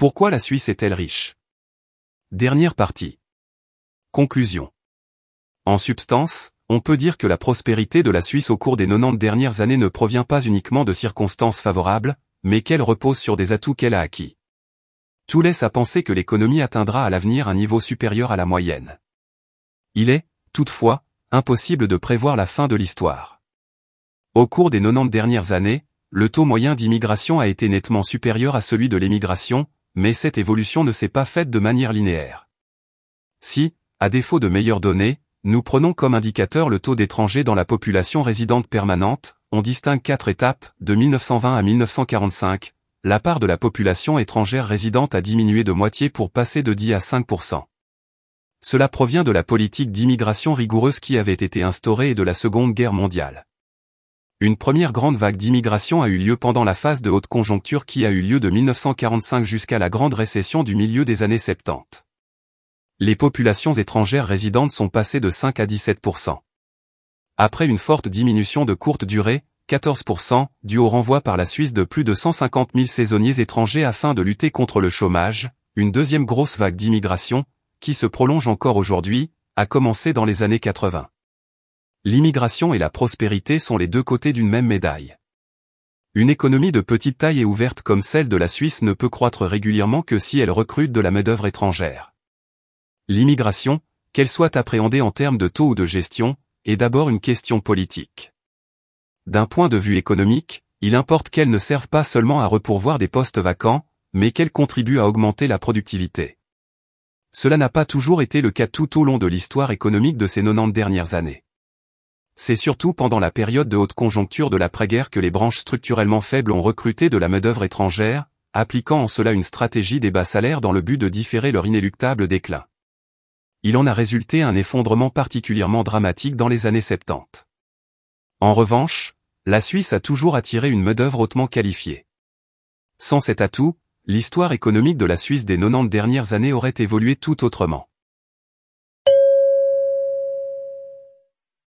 Pourquoi la Suisse est-elle riche? Dernière partie. Conclusion. En substance, on peut dire que la prospérité de la Suisse au cours des 90 dernières années ne provient pas uniquement de circonstances favorables, mais qu'elle repose sur des atouts qu'elle a acquis. Tout laisse à penser que l'économie atteindra à l'avenir un niveau supérieur à la moyenne. Il est, toutefois, impossible de prévoir la fin de l'histoire. Au cours des 90 dernières années, le taux moyen d'immigration a été nettement supérieur à celui de l'émigration, mais cette évolution ne s'est pas faite de manière linéaire. Si, à défaut de meilleures données, nous prenons comme indicateur le taux d'étrangers dans la population résidente permanente, on distingue quatre étapes, de 1920 à 1945, la part de la population étrangère résidente a diminué de moitié pour passer de 10 à 5% Cela provient de la politique d'immigration rigoureuse qui avait été instaurée et de la Seconde Guerre mondiale. Une première grande vague d'immigration a eu lieu pendant la phase de haute conjoncture qui a eu lieu de 1945 jusqu'à la grande récession du milieu des années 70. Les populations étrangères résidentes sont passées de 5 à 17% Après une forte diminution de courte durée, 14%, due au renvoi par la Suisse de plus de 150 000 saisonniers étrangers afin de lutter contre le chômage, une deuxième grosse vague d'immigration, qui se prolonge encore aujourd'hui, a commencé dans les années 80. L'immigration et la prospérité sont les deux côtés d'une même médaille. Une économie de petite taille et ouverte comme celle de la Suisse ne peut croître régulièrement que si elle recrute de la main-d'œuvre étrangère. L'immigration, qu'elle soit appréhendée en termes de taux ou de gestion, est d'abord une question politique. D'un point de vue économique, il importe qu'elle ne serve pas seulement à repourvoir des postes vacants, mais qu'elle contribue à augmenter la productivité. Cela n'a pas toujours été le cas tout au long de l'histoire économique de ces 90 dernières années. C'est surtout pendant la période de haute conjoncture de l'après-guerre que les branches structurellement faibles ont recruté de la main-d'œuvre étrangère, appliquant en cela une stratégie des bas salaires dans le but de différer leur inéluctable déclin. Il en a résulté un effondrement particulièrement dramatique dans les années 70. En revanche, la Suisse a toujours attiré une main-d'œuvre hautement qualifiée. Sans cet atout, l'histoire économique de la Suisse des 90 dernières années aurait évolué tout autrement.